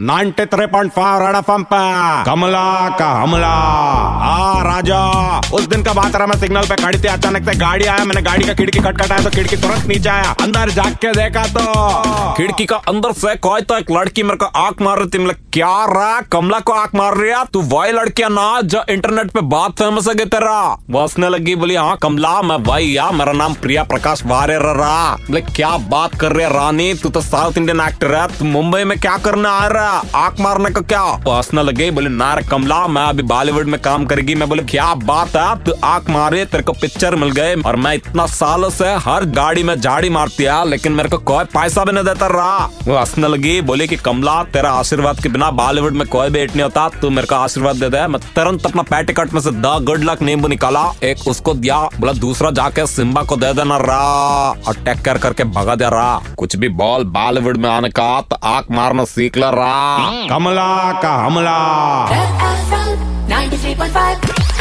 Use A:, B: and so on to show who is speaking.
A: Ninety three point five red F पे। कमला का हमला। राजा उस दिन का बात रहा, मैं सिग्नल पे खड़ी थी, अचानक से गाड़ी आया, मैंने गाड़ी का खिड़की खटखटाया तो खिड़की तुरंत नीचे आया। अंदर जाग के देखा तो। खिड़की का अंदर से कोई तो एक लड़की मेरे को आँख मार रही थी मतलब क्या रहा कमला को आँख मार रही है? तू वही लड़कियाँ ना, जो इंटरनेट पे बात फ़ेमस है तेरा। वो हंसने लगी, बोली हाँ कमला, मैं वही या मेरा नाम प्रिया प्रकाश वारे रहा बोले, क्या बात कर रही है रानी? तू तो साउथ इंडियन एक्टर है, तू मुंबई में क्या करने आ रहा है? आँख मारने का क्या? वो हंसने लगी, बोले नार कमला, मैं अभी बॉलीवुड में काम करेगी। मैं बोले क्या बात है? तू आँख मारे तेरे को पिक्चर मिल गए और मैं इतना सालों से हर गाड़ी में झाड़ी मारती है लेकिन मेरे को कोई पैसा भी नहीं देता रहा। वो हंसने लगी बोले की कमला तेरा आशीर्वाद के बिना बॉलीवुड में कोई भी हिट नहीं होता तू मेरे को आशीर्वाद दे दे। मैं तुरंत अपना पैटिकट में से द गुड लक नींबू निकाला एक उसको दिया बोला दूसरा जाके सिम्बा को दे देना रहा और टेक केयर करके भगा दे रहा। कुछ भी बॉल बॉलीवुड में आने का तो आँख मारना सीख ला रहा। कमला का हमला।
B: 93.5